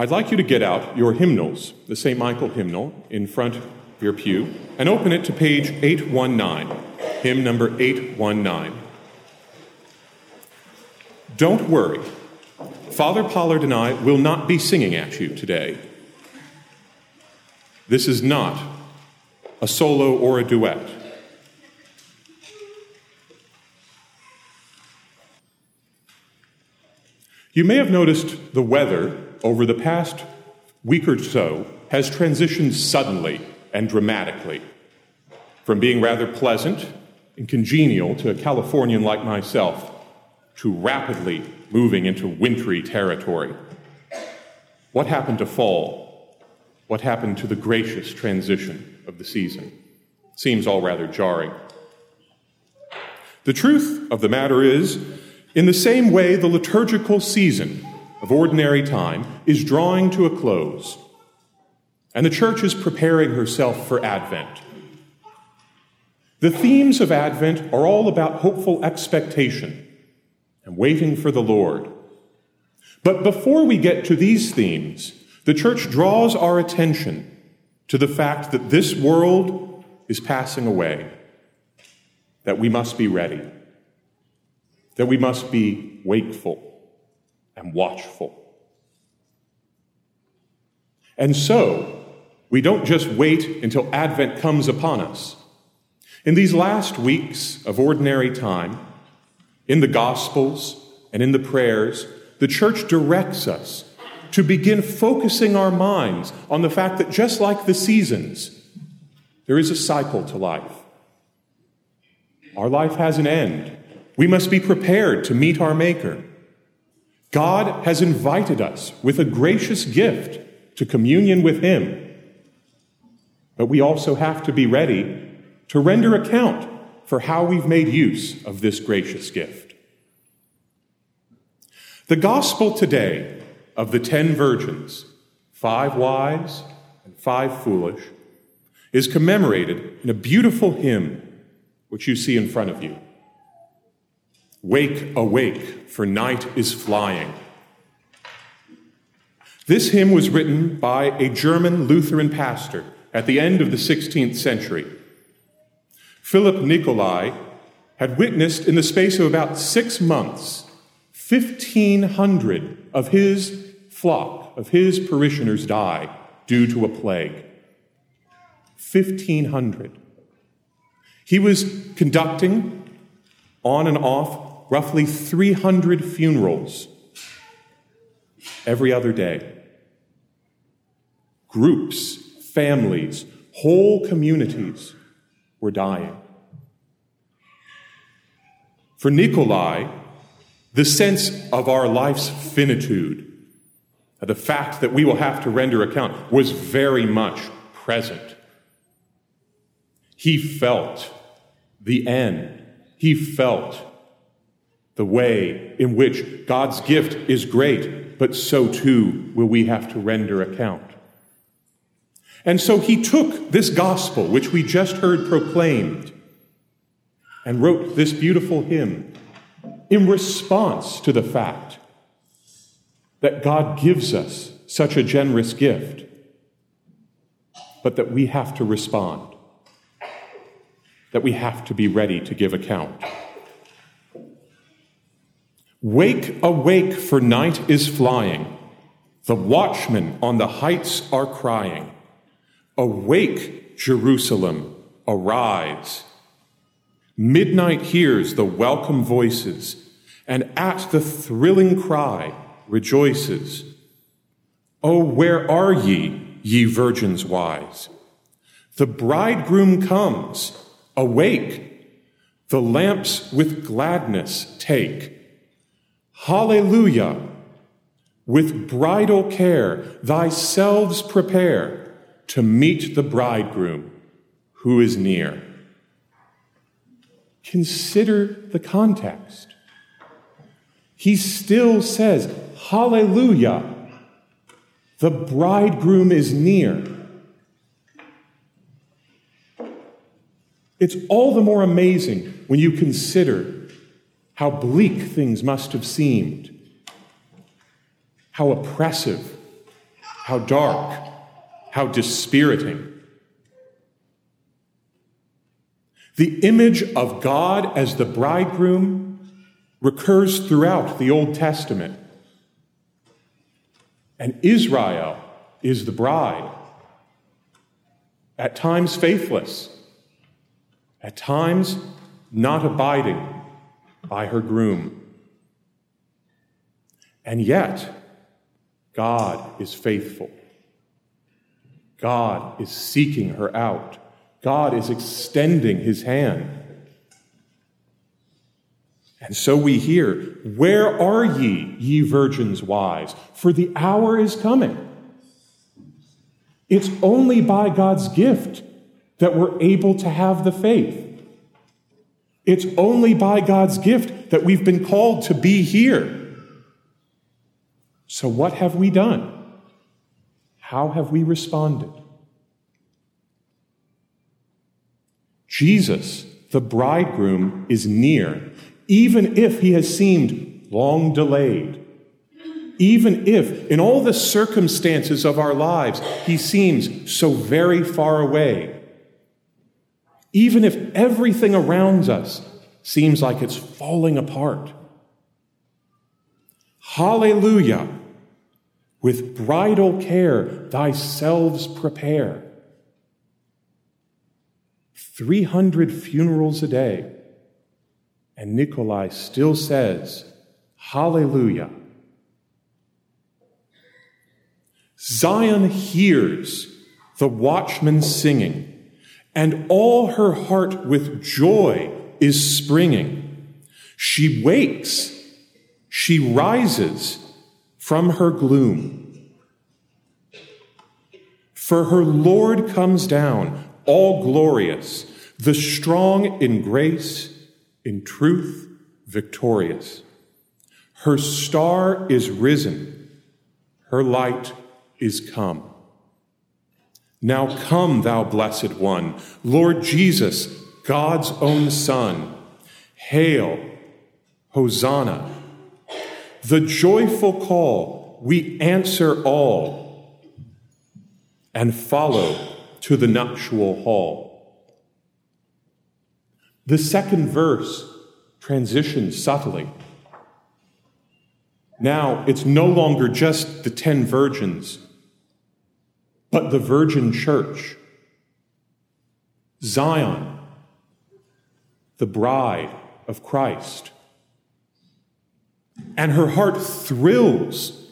I'd like you to get out your hymnals, the St. Michael hymnal, in front of your pew, and open it to page 819, hymn number 819. Don't worry, Father Pollard and I will not be singing at you today. This is not a solo or a duet. You may have noticed the weather over the past week or so has transitioned suddenly and dramatically from being rather pleasant and congenial to a Californian like myself to rapidly moving into wintry territory. What happened to fall? What happened to the gracious transition of the season? Seems all rather jarring. The truth of the matter is, in the same way the liturgical season of ordinary time is drawing to a close, and the church is preparing herself for Advent. The themes of Advent are all about hopeful expectation and waiting for the Lord. But before we get to these themes, the church draws our attention to the fact that this world is passing away, that we must be ready, that we must be wakeful and watchful. And so, we don't just wait until Advent comes upon us. In these last weeks of ordinary time, in the Gospels and in the prayers, the church directs us to begin focusing our minds on the fact that just like the seasons, there is a cycle to life. Our life has an end. We must be prepared to meet our Maker. God has invited us with a gracious gift to communion with Him. But we also have to be ready to render account for how we've made use of this gracious gift. The gospel today of the ten virgins, five wise and five foolish, is commemorated in a beautiful hymn which you see in front of you. Wake, awake, for night is flying. This hymn was written by a German Lutheran pastor at the end of the 16th century. Philip Nicolai had witnessed in the space of about six months 1,500 of his flock, of his parishioners die due to a plague. 1,500. He was conducting on and off roughly 300 funerals every other day. Groups, families, whole communities were dying. For Nicolai, the sense of our life's finitude, the fact that we will have to render account, was very much present. He felt the end. He felt the way in which God's gift is great, but so too will we have to render account. And so he took this gospel, which we just heard proclaimed, and wrote this beautiful hymn in response to the fact that God gives us such a generous gift, but that we have to respond, that we have to be ready to give account. Wake, awake, for night is flying. The watchmen on the heights are crying. Awake, Jerusalem, arise. Midnight hears the welcome voices, and at the thrilling cry rejoices. Oh, where are ye, ye virgins wise? The bridegroom comes, awake. The lamps with gladness take. Hallelujah! With bridal care, thyselves prepare to meet the bridegroom who is near. Consider the context. He still says, Hallelujah! The bridegroom is near. It's all the more amazing when you consider how bleak things must have seemed, how oppressive. How dark, how dispiriting. The image of God as the bridegroom recurs throughout the Old Testament. And Israel is the bride, at times faithless, at times not abiding by her groom. And yet, God is faithful. God is seeking her out. God is extending his hand. And so we hear, Where are ye, ye virgins wise? For the hour is coming. It's only by God's gift that we're able to have the faith. It's only by God's gift that we've been called to be here. So, what have we done? How have we responded? Jesus, the bridegroom, is near, even if he has seemed long delayed. Even if, in all the circumstances of our lives, he seems so very far away. Even if everything around us seems like it's falling apart. Hallelujah! With bridal care, thyselves prepare. 300 funerals a day. And Nicolai still says, Hallelujah. Zion hears the watchman singing, and all her heart with joy is springing. She wakes, she rises from her gloom. For her Lord comes down all glorious, the strong in grace, in truth, victorious. Her star is risen, her light is come. Now come, thou blessed one, Lord Jesus, God's own Son. Hail, Hosanna. The joyful call, we answer all and follow to the nuptial hall. The second verse transitions subtly. Now it's no longer just the ten virgins, but the virgin church. Zion, the bride of Christ. And her heart thrills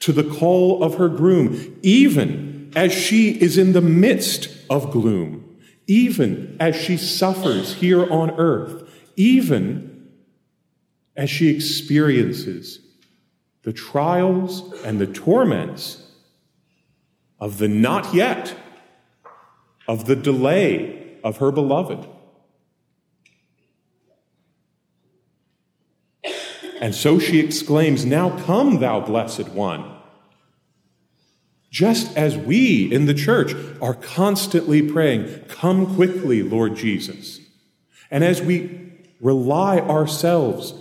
to the call of her groom, even as she is in the midst of gloom, even as she suffers here on earth, even as she experiences the trials and the torments of the not yet, of the delay of her beloved. And so she exclaims, Now come, thou blessed one. Just as we in the church are constantly praying, Come quickly, Lord Jesus. And as we rely ourselves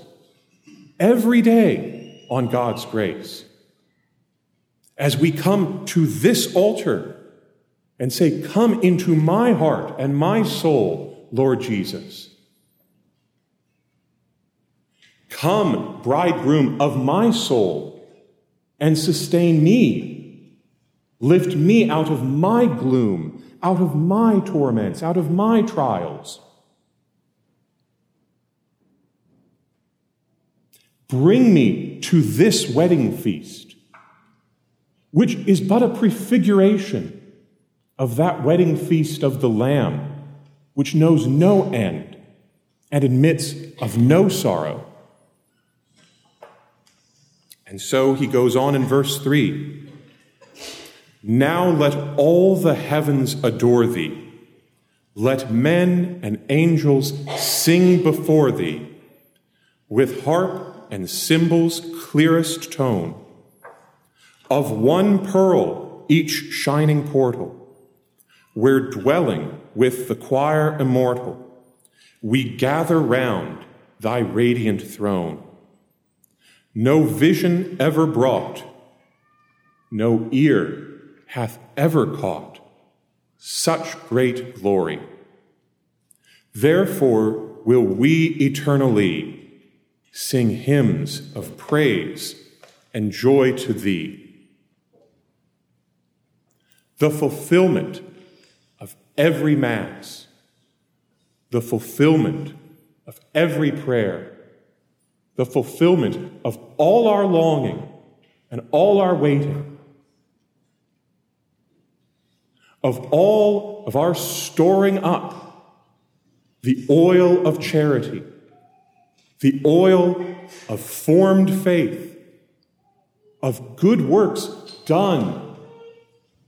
every day on God's grace, as we come to this altar and say, Come into my heart and my soul, Lord Jesus. Come, bridegroom of my soul, and sustain me Lift me out of my gloom, out of my torments, out of my trials. Bring me to this wedding feast, which is but a prefiguration of that wedding feast of the Lamb, which knows no end and admits of no sorrow. And so he goes on in verse 3 now let all the heavens adore thee. Let men and angels sing before thee with harp and cymbals' clearest tone. Of one pearl each shining portal, where dwelling with the choir immortal, we gather round thy radiant throne. No vision ever brought no ear hath ever caught such great glory. Therefore will we eternally sing hymns of praise and joy to thee. The fulfillment of every Mass, the fulfillment of every prayer, the fulfillment of all our longing and all our waiting, of all of our storing up the oil of charity, the oil of formed faith, of good works done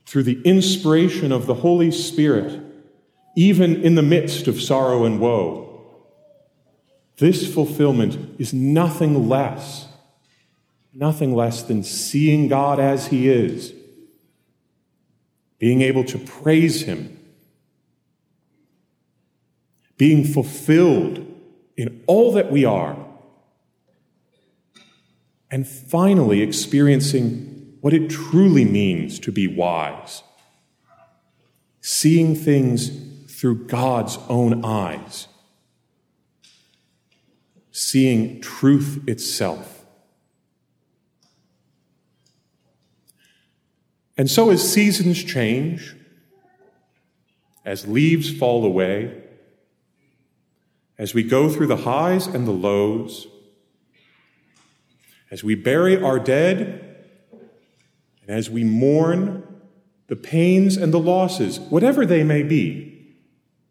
through the inspiration of the Holy Spirit, even in the midst of sorrow and woe. This fulfillment is nothing less, nothing less than seeing God as He is, being able to praise Him, being fulfilled in all that we are, and finally experiencing what it truly means to be wise, seeing things through God's own eyes seeing truth itself. And so, as seasons change, as leaves fall away, as we go through the highs and the lows, as we bury our dead, and as we mourn the pains and the losses, whatever they may be,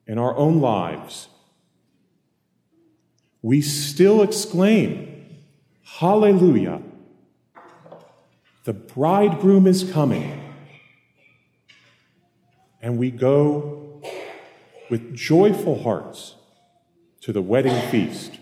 in our own lives, we still exclaim, Hallelujah! The bridegroom is coming. And we go with joyful hearts to the wedding feast.